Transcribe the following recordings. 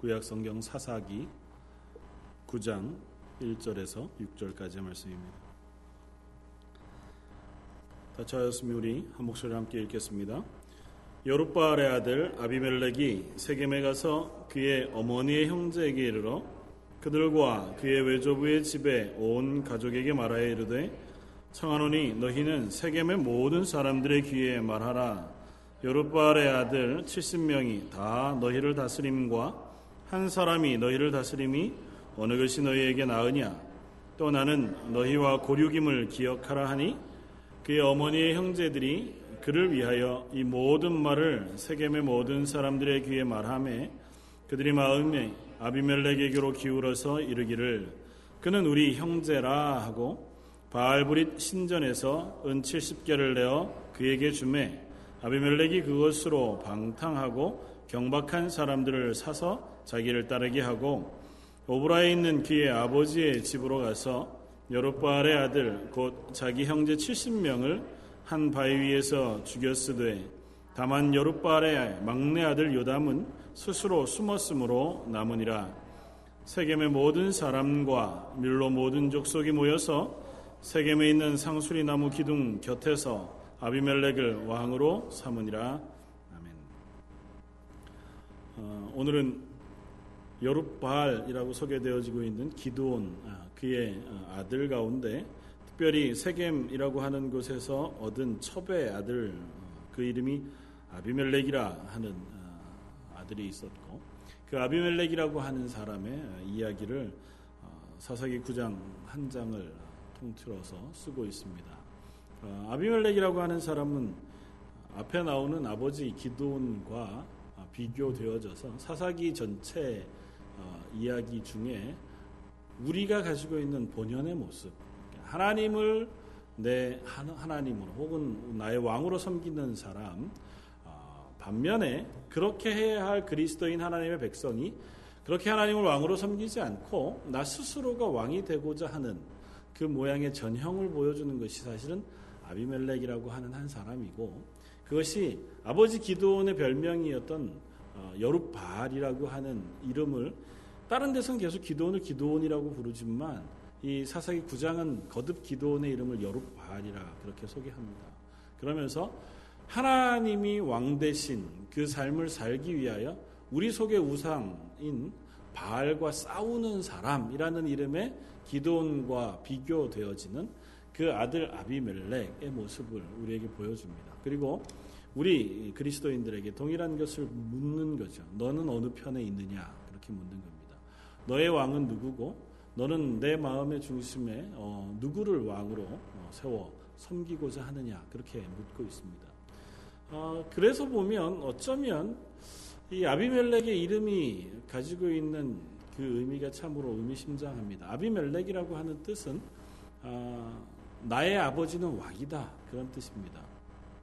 구약 성경 사사기 9장 1절에서 6절까지의 말씀입니다. 다 찾았으면 우리 한 목소리 함께 읽겠습니다. 여룻바알의 아들 아비멜렉이 세겜에 가서 그의 어머니의 형제에게 이르러 그들과 그의 외조부의 집에 온 가족에게 말하여 이르되 청하노니 너희는 세겜의 모든 사람들의 귀에 말하라 여룻바알의 아들 70명이 다 너희를 다스림과 한 사람이 너희를 다스림이 어느 것이 너희에게 나으냐? 또 나는 너희와 고륙임을 기억하라 하니 그의 어머니의 형제들이 그를 위하여 이 모든 말을 세겜의 모든 사람들의 귀에 말하매 그들이 마음에 아비멜렉에게로 기울어서 이르기를 그는 우리 형제라 하고 바알브릿 신전에서 은 70개를 내어 그에게 주매 아비멜렉이 그것으로 방탕하고 경박한 사람들을 사서 자기를 따르게 하고 오브라에 있는 그의 아버지의 집으로 가서 여룻바알의 아들 곧 자기 형제 70명을 한 바위 위에서 죽였으되 다만 여룻바알의 막내 아들 요담은 스스로 숨었으므로 남으니라 세겜의 모든 사람과 밀로 모든 족속이 모여서 세겜에 있는 상수리 나무 기둥 곁에서 아비멜렉을 왕으로 삼으니라. 아멘. 어, 오늘은 여룻바알이라고 소개되어지고 있는 기드온 아, 그의 어, 아들 가운데 특별히 세겜이라고 하는 곳에서 얻은 첩의 아들 어, 그 이름이 아비멜렉이라 하는 어, 아들이 있었고 그 아비멜렉이라고 하는 사람의 이야기를 사사기 9장 한 장을 통틀어서 쓰고 있습니다. 어, 아비멜렉이라고 하는 사람은 앞에 나오는 아버지 기도온과 비교되어져서 사사기 전체 어, 이야기 중에 우리가 가지고 있는 본연의 모습, 하나님을 내 하나님으로 혹은 나의 왕으로 섬기는 사람, 어, 반면에 그렇게 해야 할 그리스도인 하나님의 백성이 그렇게 하나님을 왕으로 섬기지 않고 나 스스로가 왕이 되고자 하는 그 모양의 전형을 보여주는 것이 사실은 아비멜렉이라고 하는 한 사람이고 그것이 아버지 기도원의 별명이었던 어, 여룻바알이라고 하는 이름을 다른 데서는 계속 기도원을 기도원이라고 부르지만 이 사사기 9장은 거듭 기도원의 이름을 여룻바알이라 그렇게 소개합니다. 그러면서 하나님이 왕 대신 그 삶을 살기 위하여 우리 속의 우상인 바알과 싸우는 사람이라는 이름의 기도원과 비교되어지는 그 아들 아비멜렉의 모습을 우리에게 보여줍니다. 그리고 우리 그리스도인들에게 동일한 것을 묻는 거죠. 너는 어느 편에 있느냐? 그렇게 묻는 겁니다. 너의 왕은 누구고 너는 내 마음의 중심에 어, 누구를 왕으로 어, 세워 섬기고자 하느냐? 그렇게 묻고 있습니다. 어, 그래서 보면 어쩌면 이 아비멜렉의 이름이 가지고 있는 그 의미가 참으로 의미심장합니다. 아비멜렉이라고 하는 뜻은 아, 나의 아버지는 왕이다 그런 뜻입니다.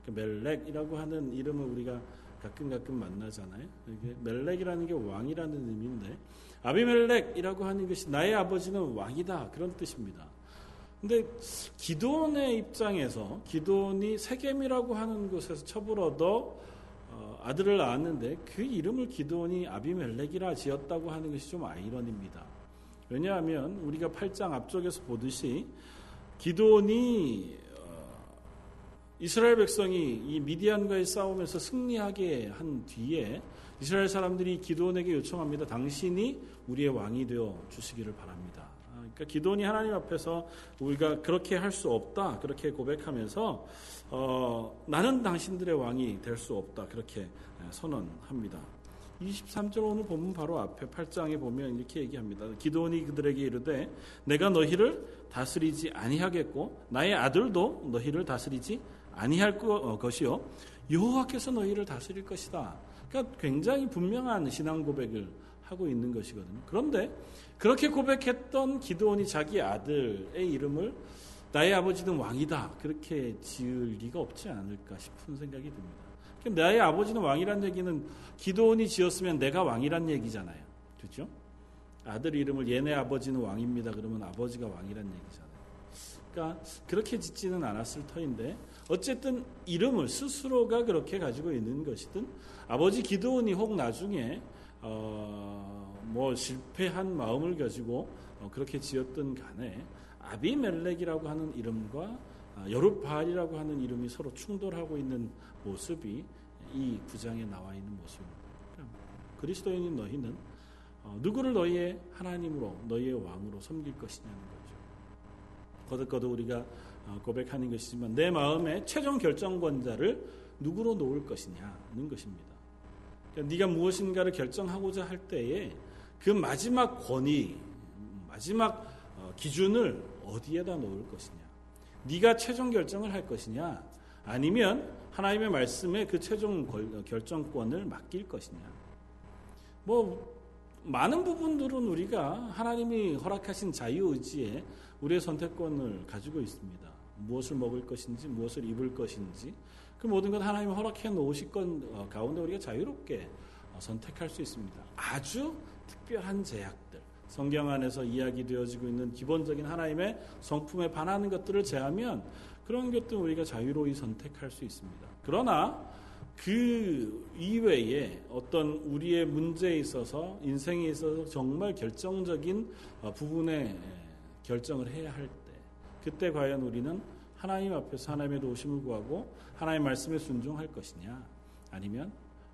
그 멜렉이라고 하는 이름을 우리가 가끔 가끔 만나잖아요. 이게 멜렉이라는 게 왕이라는 의미인데 아비멜렉이라고 하는 것이 나의 아버지는 왕이다 그런 뜻입니다. 근데 기도원의 입장에서 기도원이 세겜이라고 하는 곳에서 첩을 얻어 어, 아들을 낳았는데 그 이름을 기도원이 아비멜렉이라 지었다고 하는 것이 좀 아이러니입니다. 왜냐하면 우리가 8장 앞쪽에서 보듯이 기도원이 어, 이스라엘 백성이 이 미디안과의 싸움에서 승리하게 한 뒤에 이스라엘 사람들이 기도원에게 요청합니다. 당신이 우리의 왕이 되어 주시기를 바랍니다. 아, 그러니까 기도원이 하나님 앞에서 우리가 그렇게 할 수 없다 그렇게 고백하면서 어, 나는 당신들의 왕이 될 수 없다 그렇게 선언합니다. 23절 오늘 보면 바로 앞에 8장에 보면 이렇게 얘기합니다. 기도원이 그들에게 이르되 내가 너희를 다스리지 아니하겠고 나의 아들도 너희를 다스리지 아니할 어, 것이요 여호와께서 너희를 다스릴 것이다. 그러니까 굉장히 분명한 신앙 고백을 하고 있는 것이거든요. 그런데 그렇게 고백했던 기도원이 자기 아들의 이름을 나의 아버지는 왕이다 그렇게 지을 리가 없지 않을까 싶은 생각이 듭니다. 나의 아버지는 왕이란 얘기는 기도원이 지었으면 내가 왕이란 얘기잖아요. 그렇죠? 아들 이름을 얘네 아버지는 왕입니다. 그러면 아버지가 왕이란 얘기잖아요. 그러니까 그렇게 짓지는 않았을 터인데 어쨌든 이름을 스스로가 그렇게 가지고 있는 것이든 아버지 기도원이 혹 나중에 어 뭐 실패한 마음을 가지고 어, 그렇게 지었던 간에 아비멜렉이라고 하는 이름과 여룻바알이라고 하는 이름이 서로 충돌하고 있는 모습이 이 구장에 나와 있는 모습입니다. 그리스도인인 너희는 누구를 너희의 하나님으로 너희의 왕으로 섬길 것이냐는 거죠. 거듭거듭 우리가 고백하는 것이지만 내 마음의 최종 결정권자를 누구로 놓을 것이냐는 것입니다. 그러니까 네가 무엇인가를 결정하고자 할 때에 그 마지막 권위, 마지막 어, 기준을 어디에다 놓을 것이냐. 네가 최종 결정을 할 것이냐, 아니면 하나님의 말씀에 그 최종 결정권을 맡길 것이냐. 뭐 많은 부분들은 우리가 하나님이 허락하신 자유 의지에 우리의 선택권을 가지고 있습니다. 무엇을 먹을 것인지, 무엇을 입을 것인지, 그 모든 것 하나님이 허락해 놓으실 건 어, 가운데 우리가 자유롭게 어, 선택할 수 있습니다. 아주 특별한 제약들, 성경 안에서 이야기되어지고 있는 기본적인 하나님의 성품에 반하는 것들을 제하면 그런 것들은 우리가 자유로이 선택할 수 있습니다. 그러나 그 이외에 어떤 우리의 문제에 있어서 인생에 있어서 정말 결정적인 어, 부분에 결정을 해야 할 때, 그때 과연 우리는 하나님 앞에서 하나님의 도우심을 구하고 하나님의 말씀에 순종할 것이냐, 아니면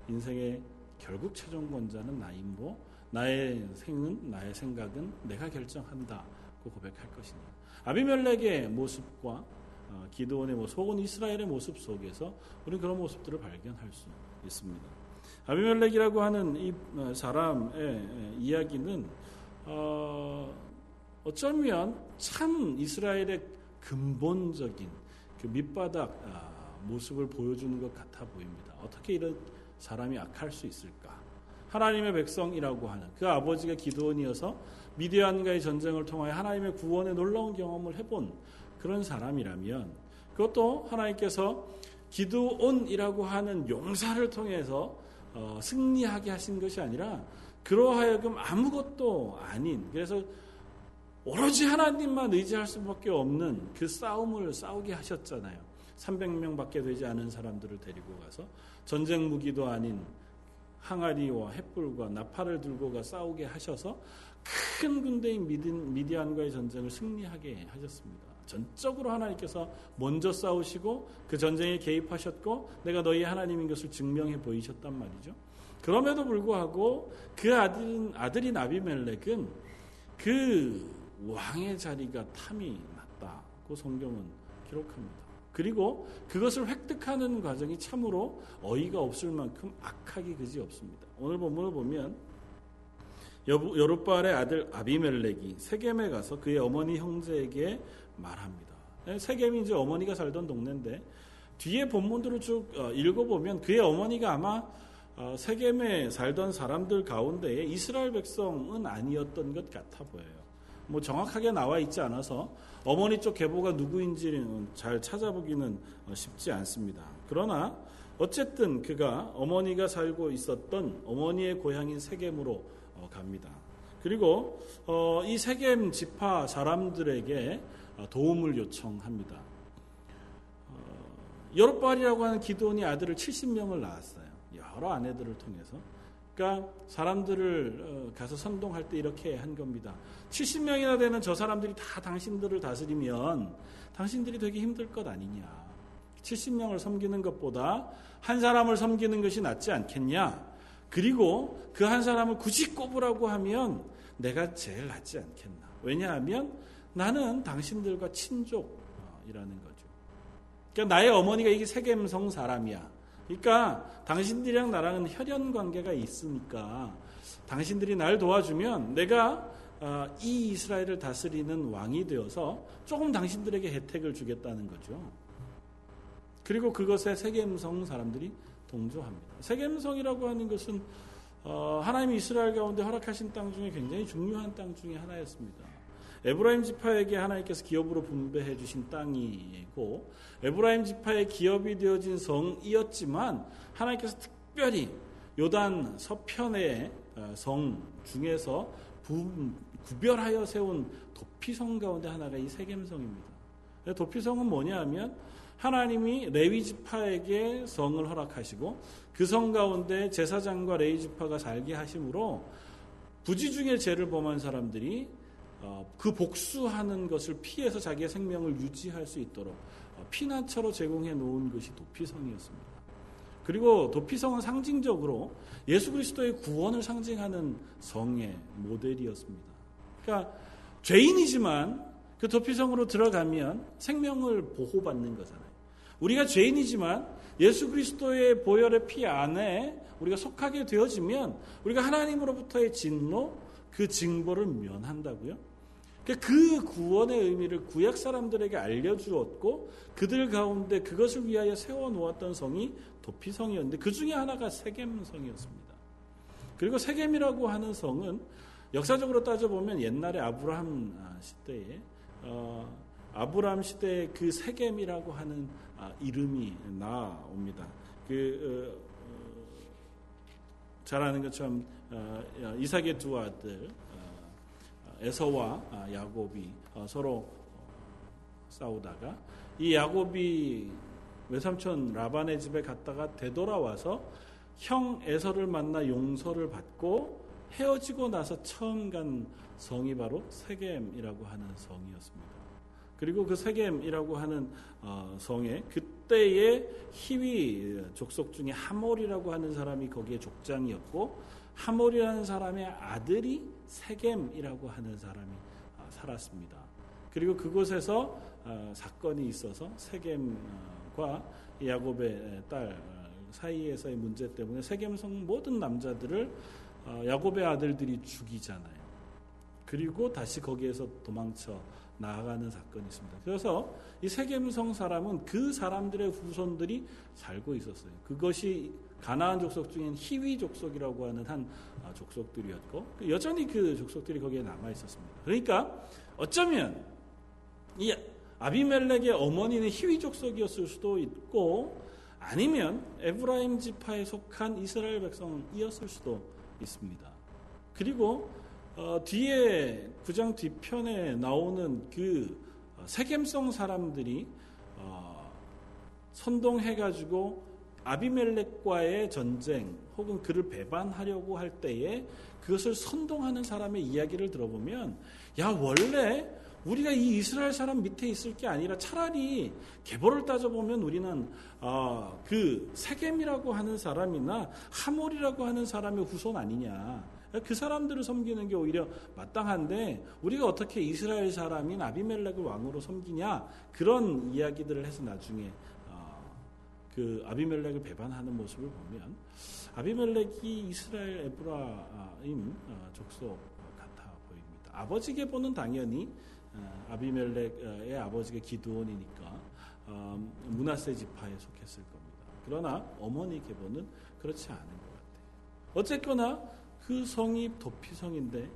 인생의 결국 최종 권자는 나임보, 나의 생은 나의 생각은 내가 결정한다고 고백할 것이냐. 아비멜렉의 모습과 어, 기도원의 모습 혹은 이스라엘의 모습 속에서 우리는 그런 모습들을 발견할 수 있습니다. 아비멜렉이라고 하는 이 어, 사람의 이야기는 어, 어쩌면 참 이스라엘의 근본적인 그 밑바닥 아, 모습을 보여주는 것 같아 보입니다. 어떻게 이런 사람이 악할 수 있을까? 하나님의 백성이라고 하는 그 아버지가 기도원이어서 미디안과의 전쟁을 통하여 하나님의 구원의 놀라운 경험을 해본 그런 사람이라면 그것도 하나님께서 기도온이라고 하는 용사를 통해서 어, 승리하게 하신 것이 아니라 그러하여금 아무것도 아닌 그래서 오로지 하나님만 의지할 수밖에 없는 그 싸움을 싸우게 하셨잖아요. 300명밖에 되지 않은 사람들을 데리고 가서 전쟁 무기도 아닌 항아리와 횃불과 나팔을 들고 가 싸우게 하셔서 큰 군대인 미디안과의 전쟁을 승리하게 하셨습니다. 전적으로 하나님께서 먼저 싸우시고 그 전쟁에 개입하셨고 내가 너희 하나님인 것을 증명해 보이셨단 말이죠. 그럼에도 불구하고 그 아들인 아들인 아비멜렉은 그 왕의 자리가 탐이 났다고 성경은 기록합니다. 그리고 그것을 획득하는 과정이 참으로 어이가 없을 만큼 악하기 그지 없습니다. 오늘 본문을 보면 여룻발의 아들 아비멜렉이 세겜에 가서 그의 어머니 형제에게 말합니다. 세겜이 이제 어머니가 살던 동네인데 뒤에 본문들을 쭉 어, 읽어보면 그의 어머니가 아마 어, 세겜에 살던 사람들 가운데 이스라엘 백성은 아니었던 것 같아 보여요. 뭐 정확하게 나와 있지 않아서 어머니 쪽 계보가 누구인지는 잘 찾아보기는 어, 쉽지 않습니다. 그러나 어쨌든 그가 어머니가 살고 있었던 어머니의 고향인 세겜으로 어, 갑니다. 그리고 어, 이 세겜 지파 사람들에게 도움을 요청합니다. 여룻발이라고 하는 기도원이 아들을 70명을 낳았어요. 여러 아내들을 통해서. 그러니까 사람들을 가서 선동할 때 이렇게 한 겁니다. 70명이나 되는 저 사람들이 다 당신들을 다스리면 당신들이 되게 힘들 것 아니냐. 70명을 섬기는 것보다 한 사람을 섬기는 것이 낫지 않겠냐. 그리고 그 한 사람을 굳이 꼽으라고 하면 내가 제일 낫지 않겠나. 왜냐하면 나는 당신들과 친족이라는 거죠. 그러니까 나의 어머니가 이게 세겜성 사람이야. 그러니까 당신들이랑 나랑은 혈연 관계가 있으니까 당신들이 날 도와주면 내가 아, 이 이스라엘을 다스리는 왕이 되어서 조금 당신들에게 혜택을 주겠다는 거죠. 그리고 그것에 세겜성 사람들이 동조합니다. 세겜성이라고 하는 것은 어, 하나님이 이스라엘 가운데 허락하신 땅 중에 굉장히 중요한 땅 중에 하나였습니다. 에브라임 지파에게 하나님께서 기업으로 분배해 주신 땅이고 에브라임 지파의 기업이 되어진 성이었지만 하나님께서 특별히 요단 서편의 어, 성 중에서 구별하여 세운 도피성 가운데 하나가 이 세겜성입니다. 도피성은 뭐냐 하면 하나님이 레위 지파에게 성을 허락하시고 그 성 가운데 제사장과 레위 지파가 살게 하심으로 부지 중에 죄를 범한 사람들이 어, 그 복수하는 것을 피해서 자기의 생명을 유지할 수 있도록 어, 피난처로 제공해 놓은 것이 도피성이었습니다. 그리고 도피성은 상징적으로 예수 그리스도의 구원을 상징하는 성의 모델이었습니다. 그러니까 죄인이지만 그 도피성으로 들어가면 생명을 보호받는 거잖아요. 우리가 죄인이지만 예수 그리스도의 보혈의 피 안에 우리가 속하게 되어지면 우리가 하나님으로부터의 진노, 그 징벌을 면한다고요. 그러니까 그 구원의 의미를 구약 사람들에게 알려주었고 그들 가운데 그것을 위하여 세워놓았던 성이 도피성이었는데 그 중에 하나가 세겜성이었습니다. 그리고 세겜이라고 하는 성은 역사적으로 따져보면 옛날에 아브라함 시대에 어, 아브라함 시대의 그 세겜이라고 하는 아, 이름이 나옵니다. 그 어, 어, 잘 아는 것처럼 어, 이삭의 두 아들 어, 에서와 아, 야곱이 어, 서로 싸우다가 이 야곱이 외삼촌 라반의 집에 갔다가 되돌아와서 형 에서를 만나 용서를 받고 헤어지고 나서 처음 간 성이 바로 세겜이라고 하는 성이었습니다. 그리고 그 세겜이라고 하는 어, 성에 그때의 희위 족속 중에 하몰이라고 하는 사람이 거기에 족장이었고 하몰이라는 사람의 아들이 세겜이라고 하는 사람이 어, 살았습니다. 그리고 그곳에서 어, 사건이 있어서 세겜과 야곱의 딸 사이에서의 문제 때문에 세겜성 모든 남자들을 야곱의 아들들이 죽이잖아요. 그리고 다시 거기에서 도망쳐 나아가는 사건이 있습니다. 그래서 이 세겜성 사람은 그 사람들의 후손들이 살고 있었어요. 그것이 가나안 족속 중엔 히위 족속이라고 하는 한 아, 족속들이었고 여전히 그 족속들이 거기에 남아 있었습니다. 그러니까 어쩌면 이 아비멜렉의 어머니는 히위 족속이었을 수도 있고 아니면 에브라임 지파에 속한 이스라엘 백성이었을 수도 있습니다. 그리고 어, 뒤에 구장 뒤편에 나오는 그 어, 세겜성 사람들이 어, 선동해가지고 아비멜렉과의 전쟁 혹은 그를 배반하려고 할 때에 그것을 선동하는 사람의 이야기를 들어보면 야 원래 우리가 이 이스라엘 사람 밑에 있을 게 아니라 차라리 계보를 따져보면 우리는 어, 그 세겜이라고 하는 사람이나 하몰이라고 하는 사람의 후손 아니냐. 그 사람들을 섬기는 게 오히려 마땅한데 우리가 어떻게 이스라엘 사람인 아비멜렉을 왕으로 섬기냐? 그런 이야기들을 해서 나중에 어, 그 아비멜렉을 배반하는 모습을 보면 아비멜렉이 이스라엘 에브라임 어, 족속 같아 보입니다. 아버지 계보는 당연히 어, 아비멜렉의 아버지가 기드온이니까 문하세 지파에 속했을 겁니다. 그러나 어머니 계보는 그렇지 않은 것 같아요. 어쨌거나 그 성이 도피성인데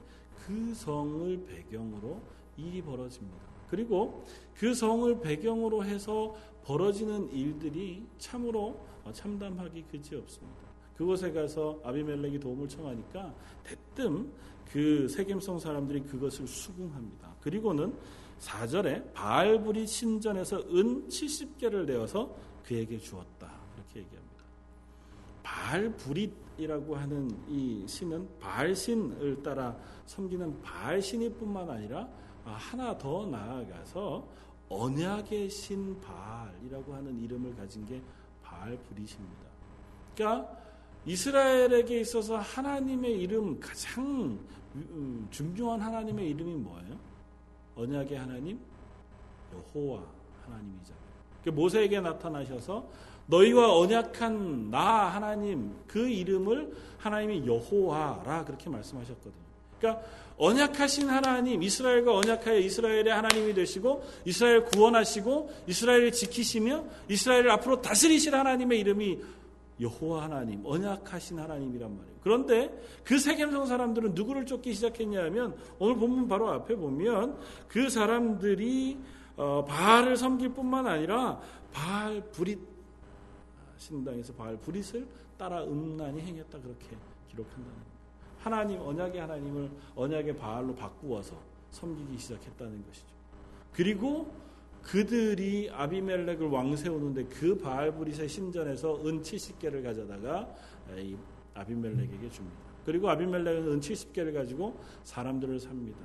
그 성을 배경으로 일이 벌어집니다. 그리고 그 성을 배경으로 해서 벌어지는 일들이 참으로 참담하기 그지 없습니다. 그곳에 가서 아비멜렉이 도움을 청하니까 대뜸 그 세겜성 사람들이 그것을 수긍합니다. 그리고는 4절에 바알불이 신전에서 은 70개를 내어서 그에게 주었다. 이렇게 얘기합니다. 바알불이 이라고 하는 이 신은 바알신을 따라 섬기는 바알신이 뿐만 아니라 하나 더 나아가서 언약의 신 바알이라고 하는 이름을 가진 게 바알불이십니다. 그러니까 이스라엘에게 있어서 하나님의 이름 가장 음, 중요한 하나님의 이름이 뭐예요? 언약의 하나님 여호와 하나님이잖아요. 그러니까 모세에게 나타나셔서 너희와 언약한 나 하나님 그 이름을 하나님이 여호와라 그렇게 말씀하셨거든요. 그러니까 언약하신 하나님 이스라엘과 언약하여 이스라엘의 하나님이 되시고 이스라엘 구원하시고 이스라엘을 지키시며 이스라엘을 앞으로 다스리실 하나님의 이름이 여호와 하나님, 언약하신 하나님이란 말이에요. 그런데 그 세겜성 사람들은 누구를 쫓기 시작했냐면 오늘 본문 바로 앞에 보면 그 사람들이 어, 바알을 섬길 뿐만 아니라 바알 브릿 신당에서 바알 브릿을 따라 음란히 행했다 그렇게 기록한다는. 하나님 언약의 하나님을 언약의 바알로 바꾸어서 섬기기 시작했다는 것이죠. 그리고 그들이 아비멜렉을 왕 세우는데 그 바알 브릿의 신전에서 은 70개를 가져다가 아비멜렉에게 줍니다. 그리고 아비멜렉은 은 70개를 가지고 사람들을 삽니다.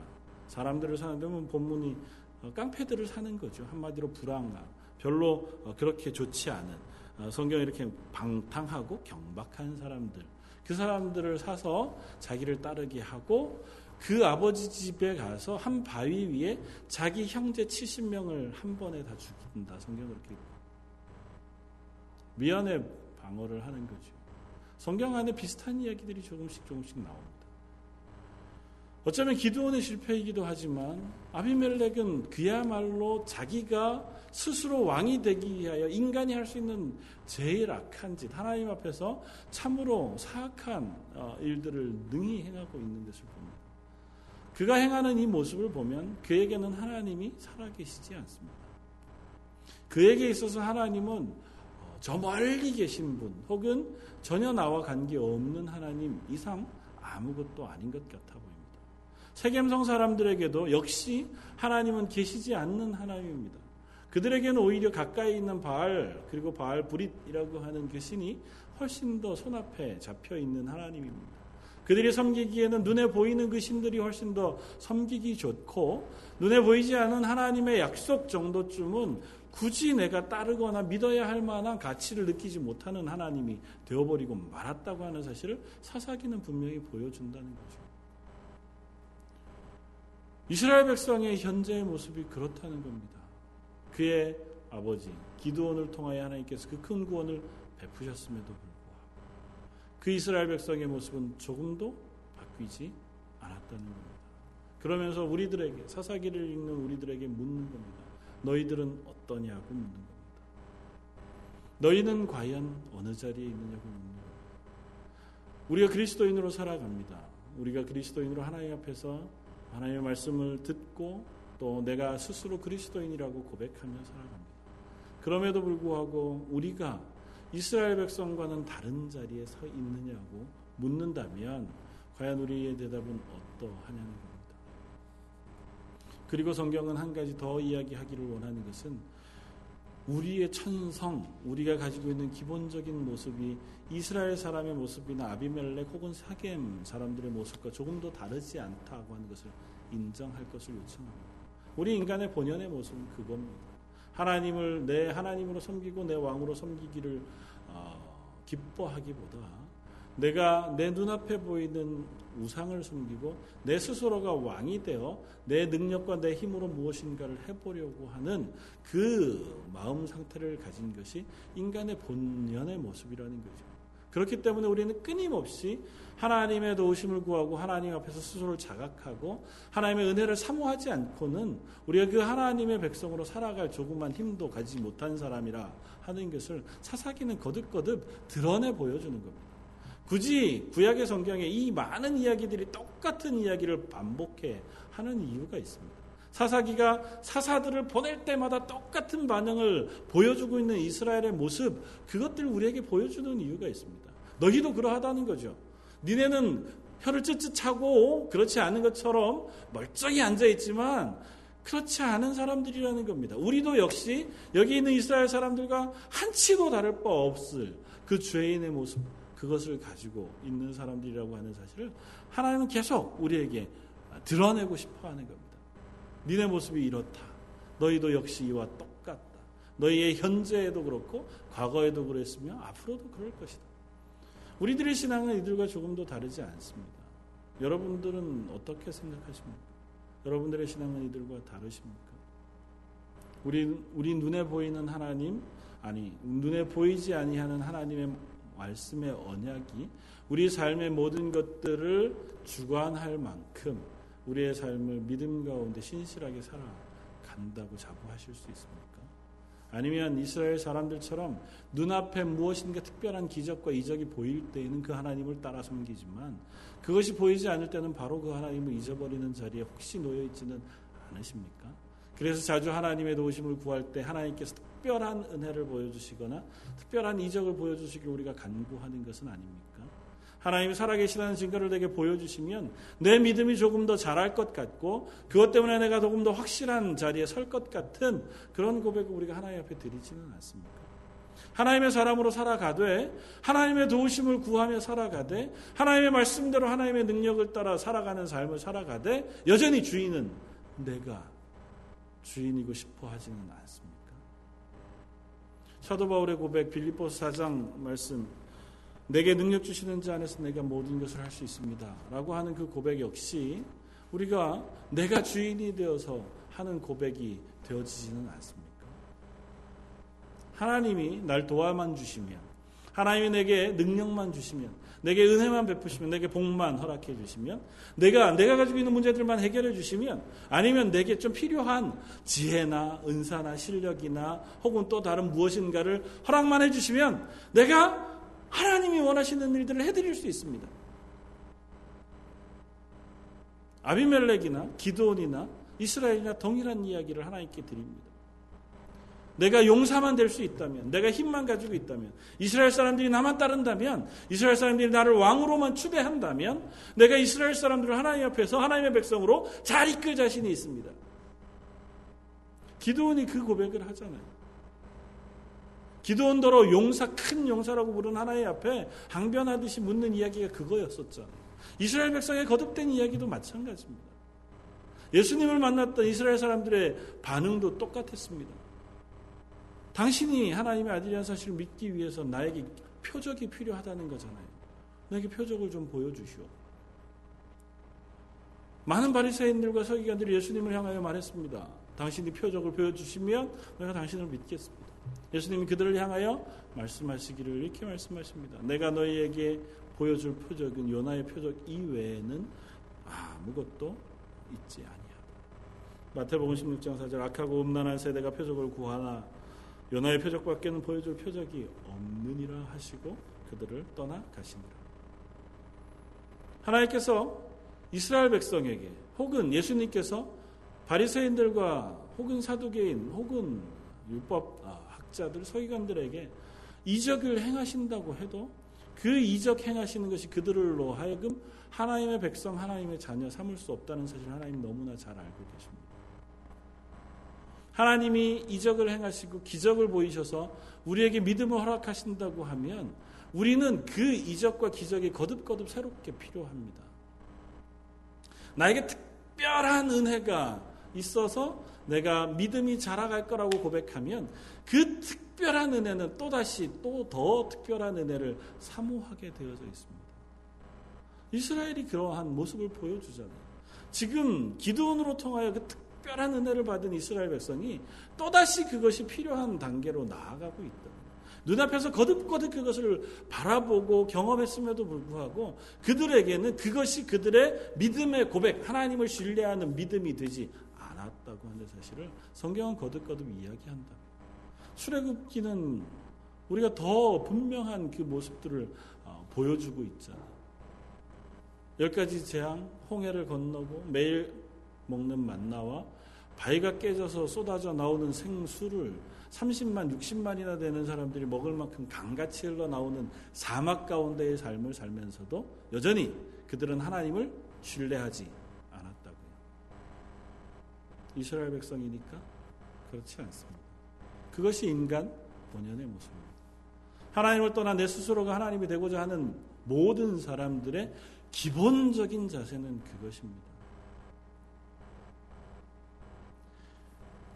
사람들을 사는데 뭐 본문이 어, 깡패들을 사는 거죠. 한마디로 불황아. 별로 어, 그렇게 좋지 않은 어, 성경에 이렇게 방탕하고 경박한 사람들. 그 사람들을 사서 자기를 따르게 하고 그 아버지 집에 가서 한 바위 위에 자기 형제 70명을 한 번에 다 죽인다. 성경 그렇게 미연에 방어를 하는 거죠. 성경 안에 비슷한 이야기들이 조금씩 조금씩 나옵니다. 어쩌면 기도원의 실패이기도 하지만 아비멜렉은 그야말로 자기가 스스로 왕이 되기 위하여 인간이 할 수 있는 제일 악한 짓, 하나님 앞에서 참으로 사악한 어, 일들을 능히 행하고 있는 것을 봅니다. 그가 행하는 이 모습을 보면 그에게는 하나님이 살아계시지 않습니다. 그에게 있어서 하나님은 어, 저 멀리 계신 분 혹은 전혀 나와 관계 없는 하나님 이상 아무것도 아닌 것 같아 보입니다. 세겜성 사람들에게도 역시 하나님은 계시지 않는 하나님입니다. 그들에게는 오히려 가까이 있는 바알 그리고 바알 브릿이라고 하는 그 신이 훨씬 더 손앞에 잡혀 있는 하나님입니다. 그들이 섬기기에는 눈에 보이는 그 신들이 훨씬 더 섬기기 좋고 눈에 보이지 않은 하나님의 약속 정도쯤은 굳이 내가 따르거나 믿어야 할 만한 가치를 느끼지 못하는 하나님이 되어버리고 말았다고 하는 사실을 사사기는 분명히 보여준다는 거죠. 이스라엘 백성의 현재의 모습이 그렇다는 겁니다. 그의 아버지 기드온을 통하여 하나님께서 그 큰 구원을 베푸셨음에도 불구하고 그 이스라엘 백성의 모습은 조금도 바뀌지 않았다는 겁니다. 그러면서 우리들에게 사사기를 읽는 우리들에게 묻는 겁니다. 너희들은 어떠냐고 묻는 겁니다. 너희는 과연 어느 자리에 있느냐고 묻는 겁니다. 우리가 그리스도인으로 살아갑니다. 우리가 그리스도인으로 하나님 앞에서 하나님의 말씀을 듣고 또 내가 스스로 그리스도인이라고 고백하며 살아갑니다. 그럼에도 불구하고 우리가 이스라엘 백성과는 다른 자리에 서 있느냐고 묻는다면 과연 우리의 대답은 어떠하냐는 겁니다. 그리고 성경은 한 가지 더 이야기하기를 원하는 것은 우리의 천성, 우리가 가지고 있는 기본적인 모습이 이스라엘 사람의 모습이나 아비멜렉 혹은 사겜 사람들의 모습과 조금 더 다르지 않다고 하는 것을 인정할 것을 요청합니다. 우리 인간의 본연의 모습은 그겁니다. 하나님을 내 하나님으로 섬기고 내 왕으로 섬기기를 어, 기뻐하기보다 내가 내 눈앞에 보이는 우상을 섬기고 내 스스로가 왕이 되어 내 능력과 내 힘으로 무엇인가를 해보려고 하는 그 마음 상태를 가진 것이 인간의 본연의 모습이라는 거죠. 그렇기 때문에 우리는 끊임없이 하나님의 도우심을 구하고 하나님 앞에서 스스로를 자각하고 하나님의 은혜를 사모하지 않고는 우리가 그 하나님의 백성으로 살아갈 조그만 힘도 가지지 못한 사람이라 하는 것을 사사기는 거듭거듭 드러내 보여주는 겁니다. 굳이 구약의 성경에 이 많은 이야기들이 똑같은 이야기를 반복해 하는 이유가 있습니다. 사사기가 사사들을 보낼 때마다 똑같은 반응을 보여주고 있는 이스라엘의 모습, 그것들을 우리에게 보여주는 이유가 있습니다. 너희도 그러하다는 거죠. 니네는 혀를 쯧쯧 차고 그렇지 않은 것처럼 멀쩡히 앉아 있지만 그렇지 않은 사람들이라는 겁니다. 우리도 역시 여기 있는 이스라엘 사람들과 한치도 다를 바 없을 그 죄인의 모습, 그것을 가지고 있는 사람들이라고 하는 사실을 하나님은 계속 우리에게 드러내고 싶어 하는 겁니다. 니네 모습이 이렇다. 너희도 역시 이와 똑같다. 너희의 현재에도 그렇고 과거에도 그랬으며 앞으로도 그럴 것이다. 우리들의 신앙은 이들과 조금도 다르지 않습니다. 여러분들은 어떻게 생각하십니까? 여러분들의 신앙은 이들과 다르십니까? 우리 우리 눈에 보이는 하나님 아니 눈에 보이지 아니하는 하나님의 말씀의 언약이 우리 삶의 모든 것들을 주관할 만큼 우리의 삶을 믿음 가운데 신실하게 살아간다고 자부하실 수 있습니까? 아니면 이스라엘 사람들처럼 눈앞에 무엇인가 특별한 기적과 이적이 보일 때에는 그 하나님을 따라 섬기지만 그것이 보이지 않을 때는 바로 그 하나님을 잊어버리는 자리에 혹시 놓여 있지는 않으십니까? 그래서 자주 하나님의 도우심을 구할 때 하나님께서 특별한 은혜를 보여주시거나 특별한 이적을 보여주시길 우리가 간구하는 것은 아닙니까? 하나님이 살아계시다는 증거를 내게 보여주시면 내 믿음이 조금 더 자랄 것 같고 그것 때문에 내가 조금 더 확실한 자리에 설 것 같은 그런 고백을 우리가 하나님 앞에 드리지는 않습니까? 하나님의 사람으로 살아가되 하나님의 도우심을 구하며 살아가되 하나님의 말씀대로 하나님의 능력을 따라 살아가는 삶을 살아가되 여전히 주인은 내가 주인이고 싶어 하지는 않습니까? 사도 바울의 고백 빌립보서 4장 말씀 내게 능력 주시는 자 안에서 내가 모든 것을 할 수 있습니다. 라고 하는 그 고백 역시 우리가 내가 주인이 되어서 하는 고백이 되어지지는 않습니까? 하나님이 날 도와만 주시면, 하나님이 내게 능력만 주시면, 내게 은혜만 베푸시면, 내게 복만 허락해 주시면, 내가, 내가 가지고 있는 문제들만 해결해 주시면, 아니면 내게 좀 필요한 지혜나 은사나 실력이나 혹은 또 다른 무엇인가를 허락만 해 주시면, 내가 하나님이 원하시는 일들을 해드릴 수 있습니다. 아비멜렉이나 기도원이나 이스라엘이나 동일한 이야기를 하나님께 드립니다. 내가 용사만 될 수 있다면, 내가 힘만 가지고 있다면, 이스라엘 사람들이 나만 따른다면, 이스라엘 사람들이 나를 왕으로만 추대한다면, 내가 이스라엘 사람들을 하나님 앞에서 하나님의 백성으로 잘 이끌 자신이 있습니다. 기도원이 그 고백을 하잖아요. 기도원더러 용사, 큰 용사라고 부른 하나님 앞에 항변하듯이 묻는 이야기가 그거였었잖아요. 이스라엘 백성의 거듭된 이야기도 마찬가지입니다. 예수님을 만났던 이스라엘 사람들의 반응도 똑같았습니다. 당신이 하나님의 아들이라는 사실을 믿기 위해서 나에게 표적이 필요하다는 거잖아요. 나에게 표적을 좀 보여주시오. 많은 바리새인들과 서기관들이 예수님을 향하여 말했습니다. 당신이 표적을 보여주시면 내가 당신을 믿겠습니다. 예수님이 그들을 향하여 말씀하시기를 이렇게 말씀하십니다. 내가 너희에게 보여줄 표적은 요나의 표적 이외에는 아무것도 있지 아니하다. 마태복음 16장 4절 악하고 음란한 세대가 표적을 구하나 요나의 표적밖에는 보여줄 표적이 없느니라 하시고 그들을 떠나 가시니라. 하나님께서 이스라엘 백성에게 혹은 예수님께서 바리새인들과 혹은 사두개인 혹은 율법 아, 학자들 서기관들에게 이적을 행하신다고 해도 그 이적 행하시는 것이 그들로 하여금 하나님의 백성 하나님의 자녀 삼을 수 없다는 사실 하나님 너무나 잘 알고 계십니다. 하나님이 이적을 행하시고 기적을 보이셔서 우리에게 믿음을 허락하신다고 하면 우리는 그 이적과 기적이 거듭거듭 새롭게 필요합니다. 나에게 특별한 은혜가 있어서 내가 믿음이 자라갈 거라고 고백하면 그 특별한 은혜는 또다시 또 더 특별한 은혜를 사모하게 되어져 있습니다. 이스라엘이 그러한 모습을 보여주잖아요. 지금 기도원으로 통하여 그 특별한 은혜를 받은 이스라엘 백성이 또다시 그것이 필요한 단계로 나아가고 있다. 눈앞에서 거듭거듭 그것을 바라보고 경험했음에도 불구하고 그들에게는 그것이 그들의 믿음의 고백, 하나님을 신뢰하는 믿음이 되지 않았다고 하는 사실을 성경은 거듭거듭 이야기한다. 출애굽기는 우리가 더 분명한 그 모습들을 어, 보여주고 있잖아. 열 가지 재앙, 홍해를 건너고 매일 먹는 만나와 바위가 깨져서 쏟아져 나오는 생수를 30만, 60만이나 되는 사람들이 먹을 만큼 강같이 흘러나오는 사막 가운데의 삶을 살면서도 여전히 그들은 하나님을 신뢰하지. 이스라엘 백성이니까 그렇지 않습니다. 그것이 인간 본연의 모습입니다. 하나님을 떠나 내 스스로가 하나님이 되고자 하는 모든 사람들의 기본적인 자세는 그것입니다.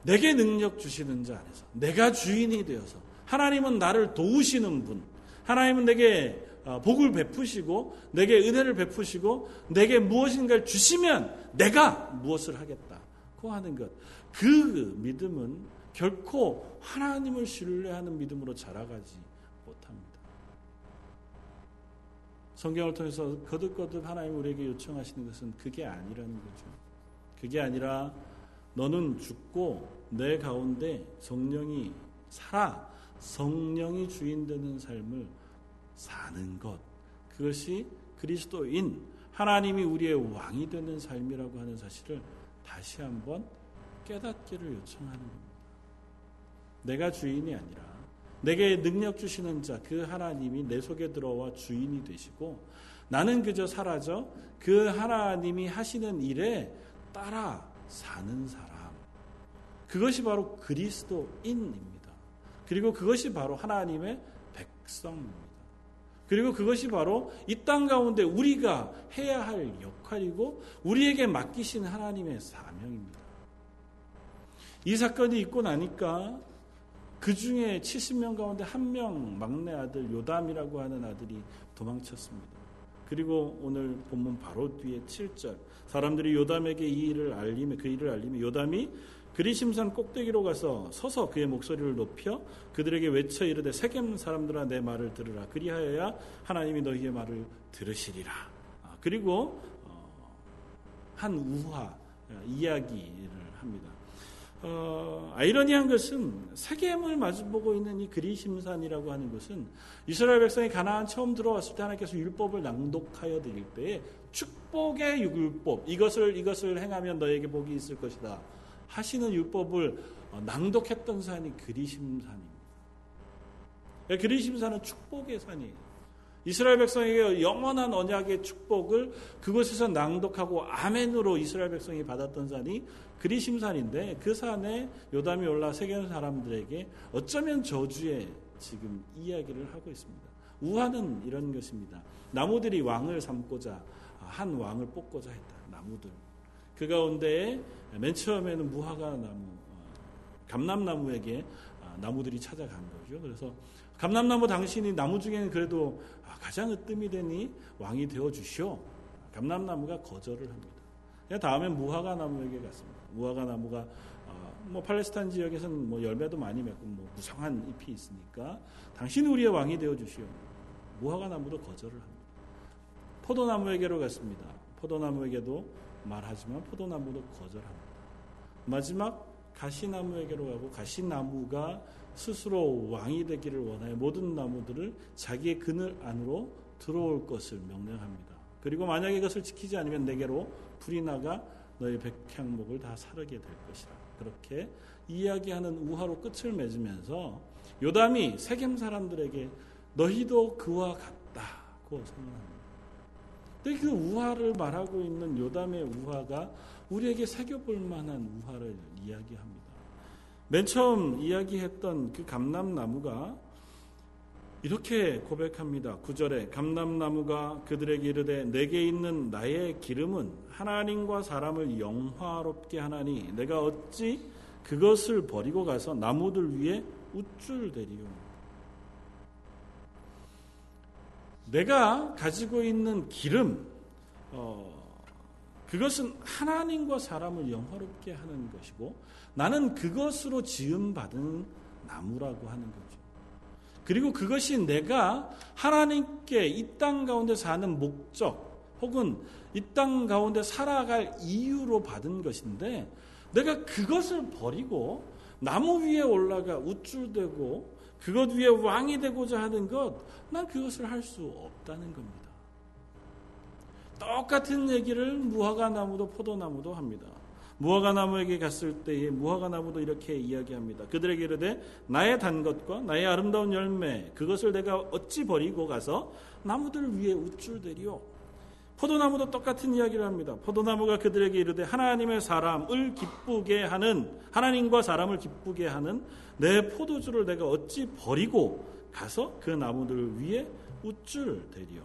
내게 능력 주시는 자 안에서 내가 주인이 되어서 하나님은 나를 도우시는 분, 하나님은 내게 어, 복을 베푸시고 내게 은혜를 베푸시고 내게 무엇인가를 주시면 내가 무엇을 하겠다 고 하는 것. 그 믿음은 결코 하나님을 신뢰하는 믿음으로 자라가지 못합니다. 성경을 통해서 거듭거듭 하나님 우리에게 요청하시는 것은 그게 아니라는 거죠. 그게 아니라 너는 죽고 내 가운데 성령이 살아 성령이 주인 되는 삶을 사는 것 그것이 그리스도인 하나님이 우리의 왕이 되는 삶이라고 하는 사실을 다시 한번 깨닫기를 요청하는 겁니다. 내가 주인이 아니라 내게 능력 주시는 자 그 하나님이 내 속에 들어와 주인이 되시고 나는 그저 사라져 그 하나님이 하시는 일에 따라 사는 사람. 그것이 바로 그리스도인입니다. 그리고 그것이 바로 하나님의 백성입니다. 그리고 그것이 바로 이 땅 가운데 우리가 해야 할 역할이고 우리에게 맡기신 하나님의 사명입니다. 이 사건이 있고 나니까 그 중에 70명 가운데 한 명 막내 아들 요담이라고 하는 아들이 도망쳤습니다. 그리고 오늘 본문 바로 뒤에 7절 사람들이 요담에게 이 일을 알리며 그 일을 알리며 요담이 그리심산 꼭대기로 가서 서서 그의 목소리를 높여 그들에게 외쳐 이르되 세겜 사람들아 내 말을 들으라 그리하여야 하나님이 너희의 말을 들으시리라. 아, 그리고 어, 한 우화 어, 이야기를 합니다. 어, 아이러니한 것은 세겜을 마주보고 있는 이 그리심산이라고 하는 것은 이스라엘 백성이 가나안 처음 들어왔을 때 하나님께서 율법을 낭독하여 드릴 때에 축복의 율법 이것을 이것을 행하면 너에게 복이 있을 것이다 하시는 율법을 어, 낭독했던 산이 그리심 산입니다. 예, 그리심 산은 축복의 산이에요. 이스라엘 백성에게 영원한 언약의 축복을 그곳에서 낭독하고 아멘으로 이스라엘 백성이 받았던 산이 그리심 산인데 그 산에 요담이 올라 세계는 사람들에게 어쩌면 저주의 지금 이야기를 하고 있습니다. 우화는 이런 것입니다. 나무들이 왕을 삼고자 한 왕을 뽑고자 했다. 나무들. 그 가운데 맨 처음에는 무화과 나무, 어, 감람나무에게 아, 나무들이 찾아간 거죠. 그래서 감람나무 당신이 나무 중에는 그래도 아, 가장 으뜸이 되니 왕이 되어 주시오. 감람나무가 거절을 합니다. 다음엔 무화과 나무에게 갔습니다. 무화과 나무가 어, 뭐 팔레스타인 지역에서는 뭐 열매도 많이 맺고 뭐 무성한 잎이 있으니까 당신 우리의 왕이 되어 주시오. 무화과 나무도 거절을 합니다. 포도나무에게로 갔습니다. 포도나무에게도 말하지만 포도나무도 거절합니다. 마지막 가시나무에게로 가고 가시나무가 스스로 왕이 되기를 원하여 모든 나무들을 자기의 그늘 안으로 들어올 것을 명령합니다. 그리고 만약에 이것을 지키지 않으면 내게로 불이 나가 너희 백향목을 다 사르게 될 것이라. 그렇게 이야기하는 우화로 끝을 맺으면서 요담이 세겜 사람들에게 너희도 그와 같다고 선언합니다. 그 우화를 말하고 있는 요담의 우화가 우리에게 새겨볼 만한 우화를 이야기합니다. 맨 처음 이야기했던 그 감람나무가 이렇게 고백합니다. 9절에 감람나무가 그들에게 이르되 내게 있는 나의 기름은 하나님과 사람을 영화롭게 하나니 내가 어찌 그것을 버리고 가서 나무들 위에 우쭐대리요. 내가 가지고 있는 기름, 어, 그것은 하나님과 사람을 영화롭게 하는 것이고 나는 그것으로 지음받은 나무라고 하는 거죠. 그리고 그것이 내가 하나님께 이 땅 가운데 사는 목적 혹은 이 땅 가운데 살아갈 이유로 받은 것인데 내가 그것을 버리고 나무 위에 올라가 우쭐대고 그것 위에 왕이 되고자 하는 것, 난 그것을 할 수 없다는 겁니다. 똑같은 얘기를 무화과 나무도 포도나무도 합니다. 무화과 나무에게 갔을 때에 무화과 나무도 이렇게 이야기합니다. 그들에게 이르되 나의 단 것과 나의 아름다운 열매 그것을 내가 어찌 버리고 가서 나무들 위에 우쭐대리오. 포도나무도 똑같은 이야기를 합니다. 포도나무가 그들에게 이르되 하나님의 사람을 기쁘게 하는 하나님과 사람을 기쁘게 하는 내 포도주를 내가 어찌 버리고 가서 그 나무들 위에 우쭐 대리오.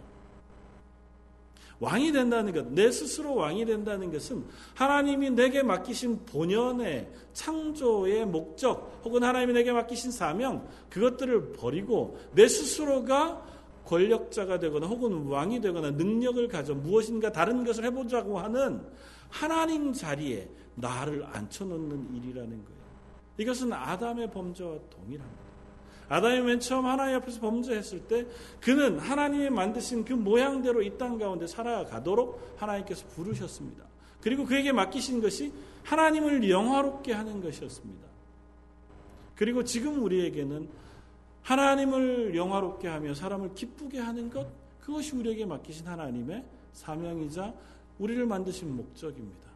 왕이 된다는 것, 내 스스로 왕이 된다는 것은 하나님이 내게 맡기신 본연의 창조의 목적 혹은 하나님이 내게 맡기신 사명 그것들을 버리고 내 스스로가 권력자가 되거나 혹은 왕이 되거나 능력을 가져 무엇인가 다른 것을 해보자고 하는 하나님 자리에 나를 앉혀놓는 일이라는 거예요. 이것은 아담의 범죄와 동일합니다. 아담이 맨 처음 하나님 앞에서 범죄했을 때 그는 하나님이 만드신 그 모양대로 이 땅 가운데 살아가도록 하나님께서 부르셨습니다. 그리고 그에게 맡기신 것이 하나님을 영화롭게 하는 것이었습니다. 그리고 지금 우리에게는 하나님을 영화롭게 하며 사람을 기쁘게 하는 것, 그것이 우리에게 맡기신 하나님의 사명이자 우리를 만드신 목적입니다.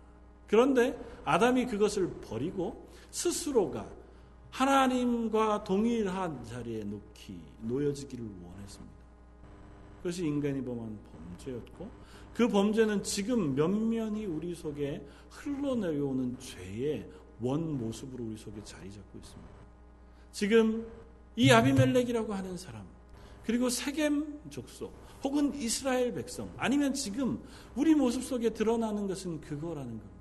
그런데 아담이 그것을 버리고 스스로가 하나님과 동일한 자리에 놓기 놓여지기를 원했습니다. 그것이 인간이 범한 범죄였고 그 범죄는 지금 면면이 우리 속에 흘러내려오는 죄의 원 모습으로 우리 속에 자리 잡고 있습니다. 지금 이 아비멜렉이라고 하는 사람, 그리고 세겜 족속, 혹은 이스라엘 백성, 아니면 지금 우리 모습 속에 드러나는 것은 그거라는 겁니다.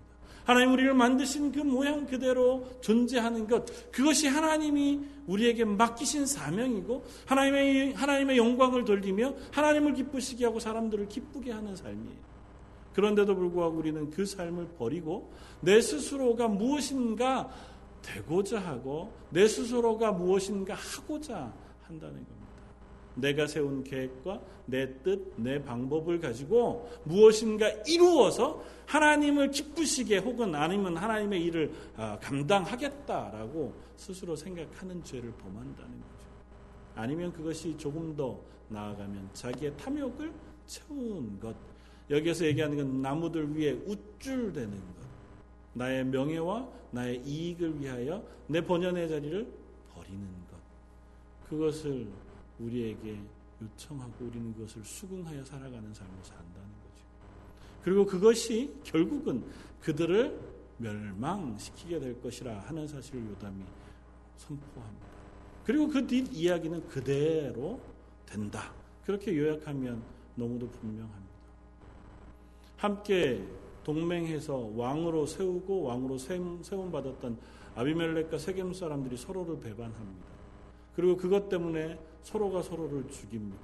하나님 우리를 만드신 그 모양 그대로 존재하는 것, 그것이 하나님이 우리에게 맡기신 사명이고, 하나님의, 하나님의 영광을 돌리며, 하나님을 기쁘시게 하고 사람들을 기쁘게 하는 삶이에요. 그런데도 불구하고 우리는 그 삶을 버리고, 내 스스로가 무엇인가 되고자 하고, 내 스스로가 무엇인가 하고자 한다는 겁니다. 내가 세운 계획과 내 뜻, 내 방법을 가지고 무엇인가 이루어서 하나님을 기쁘시게 혹은 아니면 하나님의 일을 아, 감당하겠다라고 스스로 생각하는 죄를 범한다는 거죠. 아니면 그것이 조금 더 나아가면 자기의 탐욕을 채운 것. 여기에서 얘기하는 건 나무들 위에 우쭐대는 것. 나의 명예와 나의 이익을 위하여 내 본연의 자리를 버리는 것. 그것을 우리에게 요청하고 우리는 그것을 수긍하여 살아가는 삶을 산다는 거죠. 그리고 그것이 결국은 그들을 멸망시키게 될 것이라 하는 사실을 요담이 선포합니다. 그리고 그 뒷 이야기는 그대로 된다. 그렇게 요약하면 너무도 분명합니다. 함께 동맹해서 왕으로 세우고 왕으로 세움 받았던 아비멜렉과 세겜 사람들이 서로를 배반합니다. 그리고 그것 때문에 서로가 서로를 죽입니다.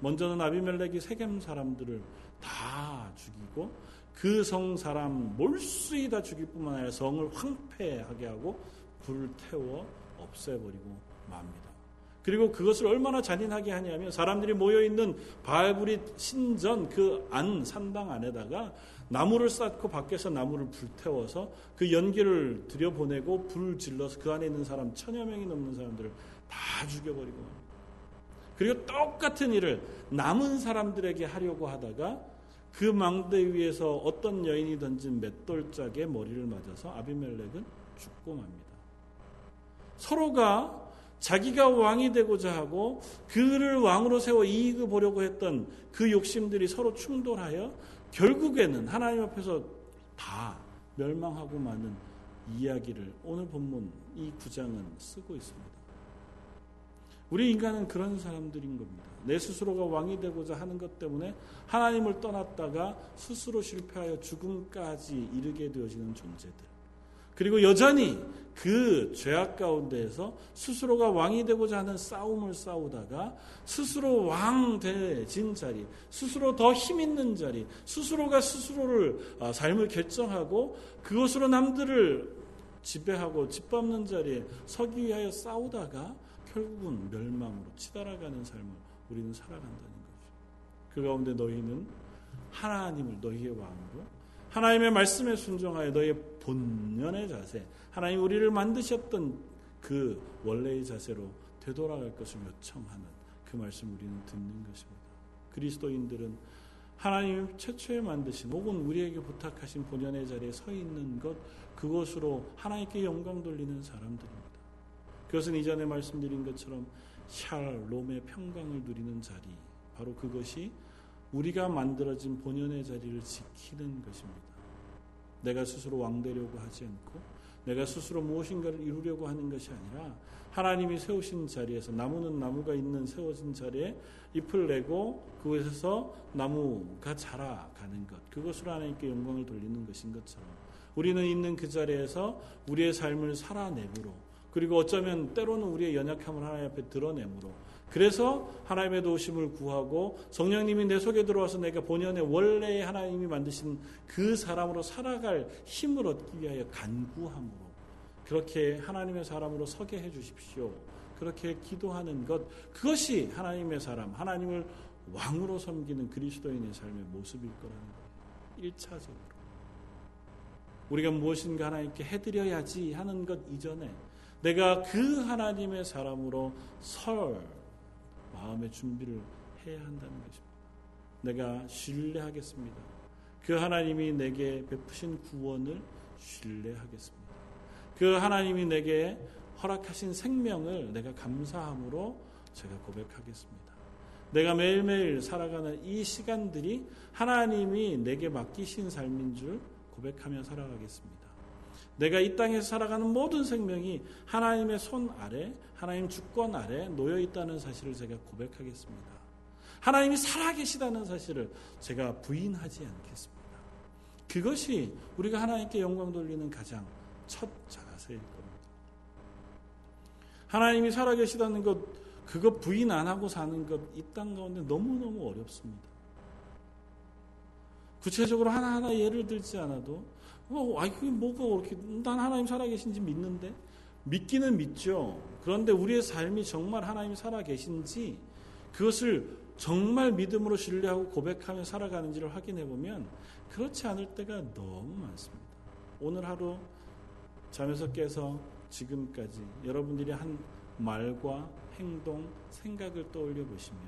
먼저는 아비멜렉이 세겜 사람들을 다 죽이고 그 성 사람 몰수히 다 죽일 뿐만 아니라 성을 황폐하게 하고 불태워 없애버리고 맙니다. 그리고 그것을 얼마나 잔인하게 하냐면 사람들이 모여 있는 바알브리 신전 그 안 산당 안에다가 나무를 쌓고 밖에서 나무를 불태워서 그 연기를 들여보내고 불을 질러서 그 안에 있는 사람 천여 명이 넘는 사람들을 다 죽여버리고 그리고 똑같은 일을 남은 사람들에게 하려고 하다가 그 망대 위에서 어떤 여인이 던진 맷돌짝에 머리를 맞아서 아비멜렉은 죽고 맙니다. 서로가 자기가 왕이 되고자 하고 그를 왕으로 세워 이익을 보려고 했던 그 욕심들이 서로 충돌하여 결국에는 하나님 앞에서 다 멸망하고 마는 이야기를 오늘 본문 이 구장은 쓰고 있습니다. 우리 인간은 그런 사람들인 겁니다. 내 스스로가 왕이 되고자 하는 것 때문에 하나님을 떠났다가 스스로 실패하여 죽음까지 이르게 되어지는 존재들. 그리고 여전히 그 죄악 가운데에서 스스로가 왕이 되고자 하는 싸움을 싸우다가 스스로 왕 되진 자리, 스스로 더 힘 있는 자리, 스스로가 스스로를 아, 삶을 결정하고 그것으로 남들을 지배하고 짓밟는 자리에 서기 위하여 싸우다가 결국은 멸망으로 치달아가는 삶을 우리는 살아간다는 거죠. 그 가운데 너희는 하나님을 너희의 왕으로 하나님의 말씀에 순종하여 너희의 본연의 자세, 하나님 우리를 만드셨던 그 원래의 자세로 되돌아갈 것을 요청하는 그 말씀 우리는 듣는 것입니다. 그리스도인들은 하나님 최초에 만드신 혹은 우리에게 부탁하신 본연의 자리에 서 있는 것 그것으로 하나님께 영광 돌리는 사람들입니다. 그것은 이전에 말씀드린 것처럼 샬롬의 평강을 누리는 자리, 바로 그것이 우리가 만들어진 본연의 자리를 지키는 것입니다. 내가 스스로 왕되려고 하지 않고 내가 스스로 무엇인가를 이루려고 하는 것이 아니라 하나님이 세우신 자리에서 나무는 나무가 있는 세워진 자리에 잎을 내고 그곳에서 나무가 자라가는 것 그것으로 하나님께 영광을 돌리는 것인 것처럼 우리는 있는 그 자리에서 우리의 삶을 살아내므로 그리고 어쩌면 때로는 우리의 연약함을 하나님 앞에 드러내므로 그래서 하나님의 도우심을 구하고 성령님이 내 속에 들어와서 내가 본연의 원래 하나님이 만드신 그 사람으로 살아갈 힘을 얻기 위하여 간구함으로 그렇게 하나님의 사람으로 서게 해 주십시오. 그렇게 기도하는 것 그것이 하나님의 사람, 하나님을 왕으로 섬기는 그리스도인의 삶의 모습일 거라는 거예요. 1차적으로. 우리가 무엇인가 하나님께 해드려야지 하는 것 이전에 내가 그 하나님의 사람으로 설 마음의 준비를 해야 한다는 것입니다. 내가 신뢰하겠습니다. 그 하나님이 내게 베푸신 구원을 신뢰하겠습니다. 그 하나님이 내게 허락하신 생명을 내가 감사함으로 제가 고백하겠습니다. 내가 매일매일 살아가는 이 시간들이 하나님이 내게 맡기신 삶인 줄 고백하며 살아가겠습니다. 내가 이 땅에서 살아가는 모든 생명이 하나님의 손 아래, 하나님 주권 아래 놓여 있다는 사실을 제가 고백하겠습니다. 하나님이 살아계시다는 사실을 제가 부인하지 않겠습니다. 그것이 우리가 하나님께 영광 돌리는 가장 첫 자세일 겁니다. 하나님이 살아계시다는 것, 그거 부인 안 하고 사는 것, 이 땅 가운데 너무너무 어렵습니다. 구체적으로 하나하나 예를 들지 않아도, 어, 아이, 그게 뭐가 그렇게, 난 하나님 살아계신지 믿는데? 믿기는 믿죠. 그런데 우리의 삶이 정말 하나님이 살아계신지, 그것을 정말 믿음으로 신뢰하고 고백하며 살아가는지를 확인해 보면, 그렇지 않을 때가 너무 많습니다. 오늘 하루 잠에서 깨서 지금까지 여러분들이 한 말과 행동, 생각을 떠올려 보시면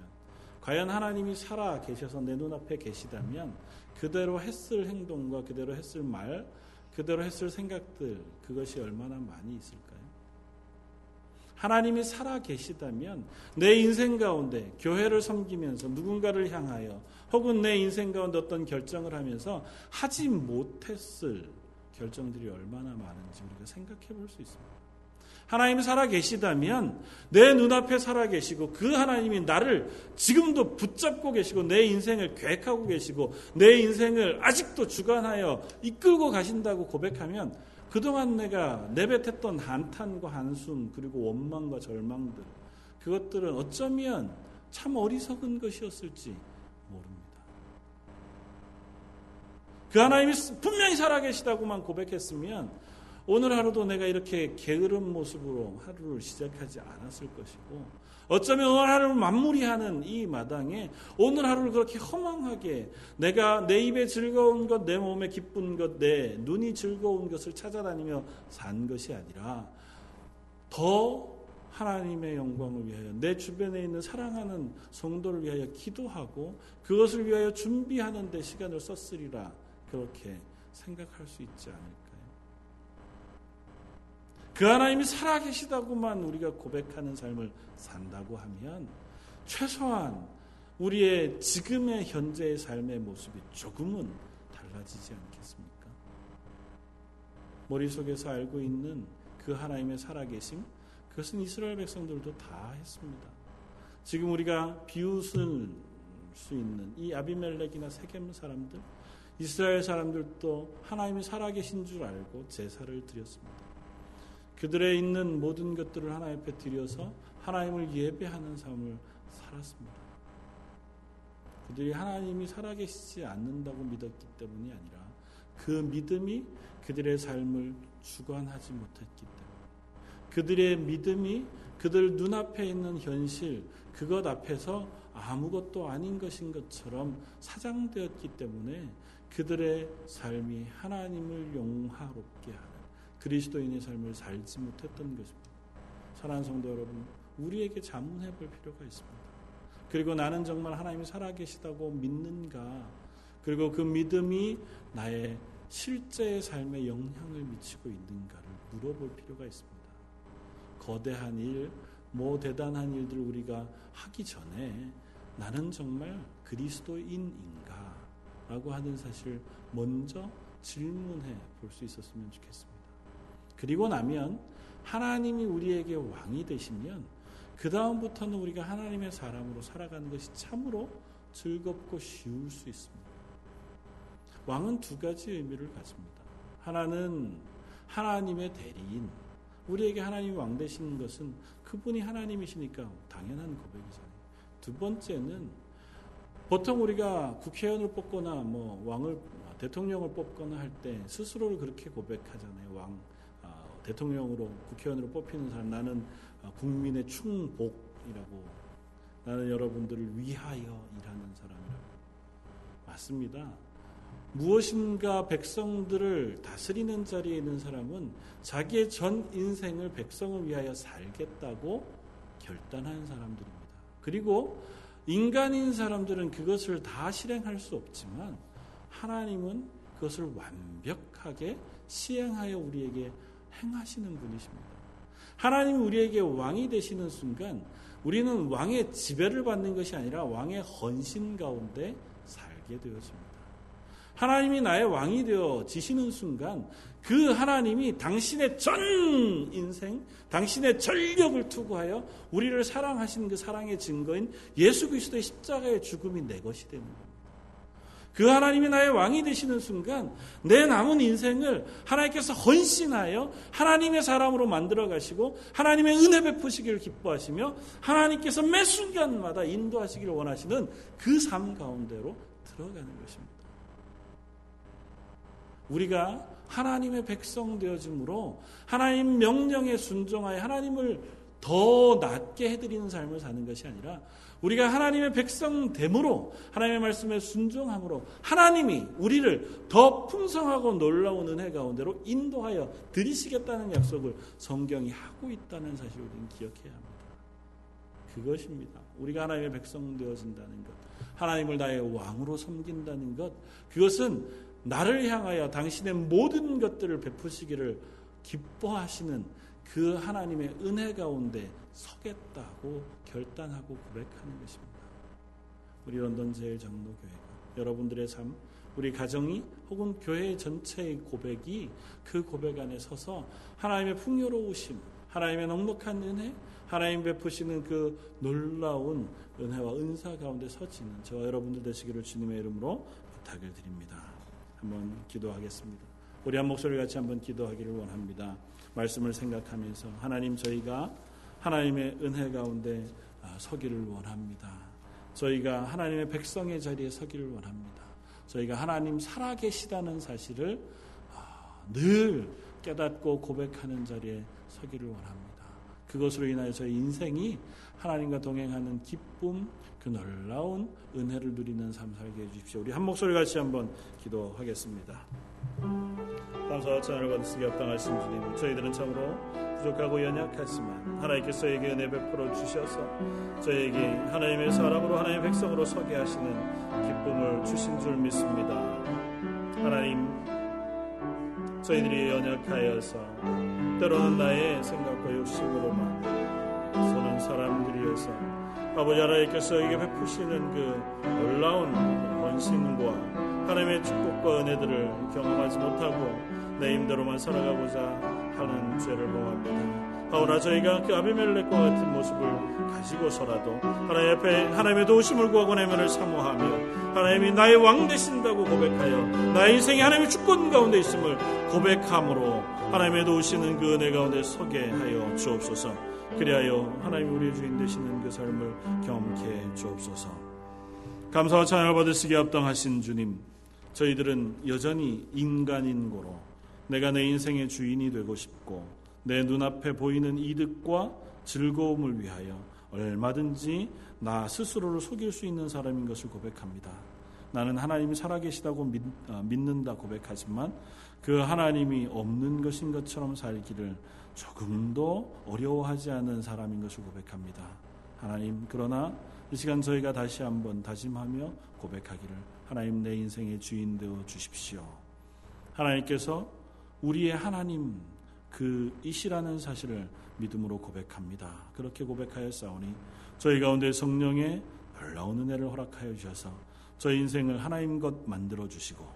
과연 하나님이 살아 계셔서 내 눈앞에 계시다면 그대로 했을 행동과 그대로 했을 말, 그대로 했을 생각들 그것이 얼마나 많이 있을까요? 하나님이 살아 계시다면 내 인생 가운데 교회를 섬기면서 누군가를 향하여 혹은 내 인생 가운데 어떤 결정을 하면서 하지 못했을 결정들이 얼마나 많은지 우리가 생각해 볼 수 있습니다. 하나님이 살아 계시다면 내 눈앞에 살아 계시고 그 하나님이 나를 지금도 붙잡고 계시고 내 인생을 계획하고 계시고 내 인생을 아직도 주관하여 이끌고 가신다고 고백하면 그동안 내가 내뱉었던 한탄과 한숨 그리고 원망과 절망들 그것들은 어쩌면 참 어리석은 것이었을지 모릅니다. 그 하나님이 분명히 살아계시다고만 고백했으면 오늘 하루도 내가 이렇게 게으른 모습으로 하루를 시작하지 않았을 것이고 어쩌면 오늘 하루를 마무리하는 이 마당에 오늘 하루를 그렇게 허망하게 내가 내 입에 즐거운 것, 내 몸에 기쁜 것, 내 눈이 즐거운 것을 찾아다니며 산 것이 아니라 더 하나님의 영광을 위하여 내 주변에 있는 사랑하는 성도를 위하여 기도하고 그것을 위하여 준비하는 데 시간을 썼으리라 그렇게 생각할 수 있지 않을까요? 그 하나님이 살아계시다고만 우리가 고백하는 삶을 산다고 하면 최소한 우리의 지금의 현재의 삶의 모습이 조금은 달라지지 않겠습니까? 머릿속에서 알고 있는 그 하나님의 살아계심, 그것은 이스라엘 백성들도 다 했습니다. 지금 우리가 비웃을 수 있는 이 아비멜렉이나 세겜 사람들, 이스라엘 사람들도 하나님이 살아계신 줄 알고 제사를 드렸습니다. 그들의 있는 모든 것들을 하나님 앞에 드려서 하나님을 예배하는 삶을 살았습니다. 그들이 하나님이 살아계시지 않는다고 믿었기 때문이 아니라 그 믿음이 그들의 삶을 주관하지 못했기 때문에 그들의 믿음이 그들 눈앞에 있는 현실 그것 앞에서 아무것도 아닌 것인 것처럼 사장되었기 때문에 그들의 삶이 하나님을 용화롭게 하는 그리스도인의 삶을 살지 못했던 것입니다. 사랑하는 성도 여러분, 우리에게 자문해 볼 필요가 있습니다. 그리고 나는 정말 하나님이 살아계시다고 믿는가? 그리고 그 믿음이 나의 실제의 삶에 영향을 미치고 있는가를 물어볼 필요가 있습니다. 거대한 일, 뭐 대단한 일들 우리가 하기 전에 나는 정말 그리스도인인가? 라고 하는 사실 먼저 질문해 볼 수 있었으면 좋겠습니다. 그리고 나면 하나님이 우리에게 왕이 되시면 그 다음부터는 우리가 하나님의 사람으로 살아가는 것이 참으로 즐겁고 쉬울 수 있습니다. 왕은 두 가지 의미를 가집니다. 하나는 하나님의 대리인. 우리에게 하나님이 왕 되시는 것은 그분이 하나님이시니까 당연한 고백이잖아요. 두 번째는 보통 우리가 국회의원을 뽑거나 뭐 왕을 대통령을 뽑거나 할 때 스스로를 그렇게 고백하잖아요. 왕 대통령으로 국회의원으로 뽑히는 사람 나는 어, 국민의 충복이라고 나는 여러분들을 위하여 일하는 사람이라고 맞습니다. 무엇인가 백성들을 다스리는 자리에 있는 사람은 자기의 전 인생을 백성을 위하여 살겠다고 결단한 사람들입니다. 그리고 인간인 사람들은 그것을 다 실행할 수 없지만 하나님은 그것을 완벽하게 시행하여 우리에게 행하시는 분이십니다. 하나님이 우리에게 왕이 되시는 순간 우리는 왕의 지배를 받는 것이 아니라 왕의 헌신 가운데 살게 되어집니다. 하나님이 나의 왕이 되어 지시는 순간 그 하나님이 당신의 전 인생, 당신의 전력을 투구하여 우리를 사랑하시는 그 사랑의 증거인 예수 그리스도의 십자가의 죽음이 내 것이 되는 겁니다. 그 하나님이 나의 왕이 되시는 순간 내 남은 인생을 하나님께서 헌신하여 하나님의 사람으로 만들어 가시고 하나님의 은혜 베푸시기를 기뻐하시며 하나님께서 매 순간마다 인도하시기를 원하시는 그 삶 가운데로 들어가는 것입니다. 우리가 하나님의 백성 되어짐으로 하나님 명령에 순종하여 하나님을 더 낫게 해드리는 삶을 사는 것이 아니라 우리가 하나님의 백성 됨으로 하나님의 말씀에 순종함으로 하나님이 우리를 더 풍성하고 놀라운 은혜 가운데로 인도하여 드리시겠다는 약속을 성경이 하고 있다는 사실을 우리는 기억해야 합니다. 그것입니다. 우리가 하나님의 백성 되어진다는 것, 하나님을 나의 왕으로 섬긴다는 것, 그것은 나를 향하여 당신의 모든 것들을 베푸시기를 기뻐하시는 그 하나님의 은혜 가운데 서겠다고 결단하고 고백하는 것입니다. 우리 런던 제일 장로교회가 여러분들의 삶, 우리 가정이 혹은 교회 전체의 고백이 그 고백 안에 서서 하나님의 풍요로우심, 하나님의 넉넉한 은혜, 하나님 베푸시는 그 놀라운 은혜와 은사 가운데 서지는 저와 여러분들 되시기를 주님의 이름으로 부탁을 드립니다. 한번 기도하겠습니다. 우리 한 목소리 같이 한번 기도하기를 원합니다. 말씀을 생각하면서 하나님 저희가 하나님의 은혜 가운데 아, 서기를 원합니다. 저희가 하나님의 백성의 자리에 서기를 원합니다. 저희가 하나님 살아계시다는 사실을 아, 늘 깨닫고 고백하는 자리에 서기를 원합니다. 그것으로 인하여 저희 인생이 하나님과 동행하는 기쁨, 그 놀라운 은혜를 누리는 삶 살게 해주십시오. 우리 한 목소리 같이 한번 기도하겠습니다. 감사와 찬양을 수 합당하신 주님, 저희들은 참으로 부족하고 연약하지만 하나님께서 저에게 은혜 베풀어 주셔서 저에게 하나님의 사람으로 하나님의 백성으로 서게 하시는 기쁨을 주신 줄 믿습니다. 하나님, 저희들이 연약하여서 때로는 나의 생각과 욕심으로만 서는 사람들이어서 아버지 하나님께서 저에게 베푸시는 그 놀라운 원신과 하나님의 축복과 은혜들을 경험하지 못하고 내 힘대로만 살아가고자 하는 죄를 범합니다. 하오나 저희가 그 아비멜렉과 같은 모습을 가지고서라도 하나님 앞에 하나님의 도우심을 구하고 내면을 사모하며 하나님이 나의 왕 되신다고 고백하여 나의 인생이 하나님의 주권 가운데 있음을 고백함으로 하나님의 도우시는 그 은혜 가운데 서게 하여 주옵소서 그리하여 하나님 우리의 주인 되시는 그 삶을 경험케 해 주옵소서 감사와 찬양을 받으시기 합당하신 주님 저희들은 여전히 인간인 고로 내가 내 인생의 주인이 되고 싶고 내 눈앞에 보이는 이득과 즐거움을 위하여 얼마든지 나 스스로를 속일 수 있는 사람인 것을 고백합니다. 나는 하나님이 살아계시다고 믿, 어, 는다 고백하지만 그 하나님이 없는 것인 것처럼 살기를 조금도 어려워하지 않은 사람인 것을 고백합니다. 하나님, 그러나 이 시간 저희가 다시 한번 다짐하며 고백하기를 하나님 내 인생의 주인 되어 주십시오. 하나님께서 우리의 하나님 그 이시라는 사실을 믿음으로 고백합니다. 그렇게 고백하여 싸우니 저희 가운데 성령의 놀라운 은혜를 허락하여 주셔서 저희 인생을 하나님 것 만들어 주시고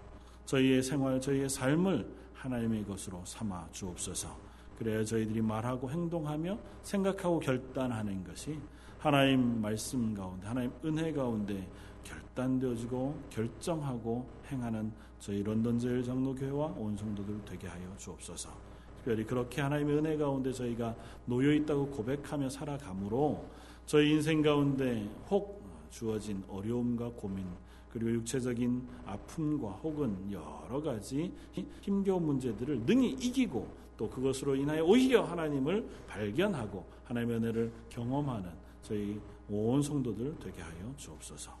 저희의 생활, 저희의 삶을 하나님의 것으로 삼아 주옵소서. 그래야 저희들이 말하고 행동하며 생각하고 결단하는 것이 하나님 말씀 가운데, 하나님 은혜 가운데 결단되어지고 결정하고 행하는 저희 런던 제일 장로교회와 온 성도들 되게 하여 주옵소서. 특별히 그렇게 하나님의 은혜 가운데 저희가 놓여 있다고 고백하며 살아가므로 저희 인생 가운데 혹 주어진 어려움과 고민 그리고 육체적인 아픔과 혹은 여러 가지 힘겨운 문제들을 능히 이기고 또 그것으로 인하여 오히려 하나님을 발견하고 하나님의 은혜를 경험하는 저희 온 성도들 되게 하여 주옵소서.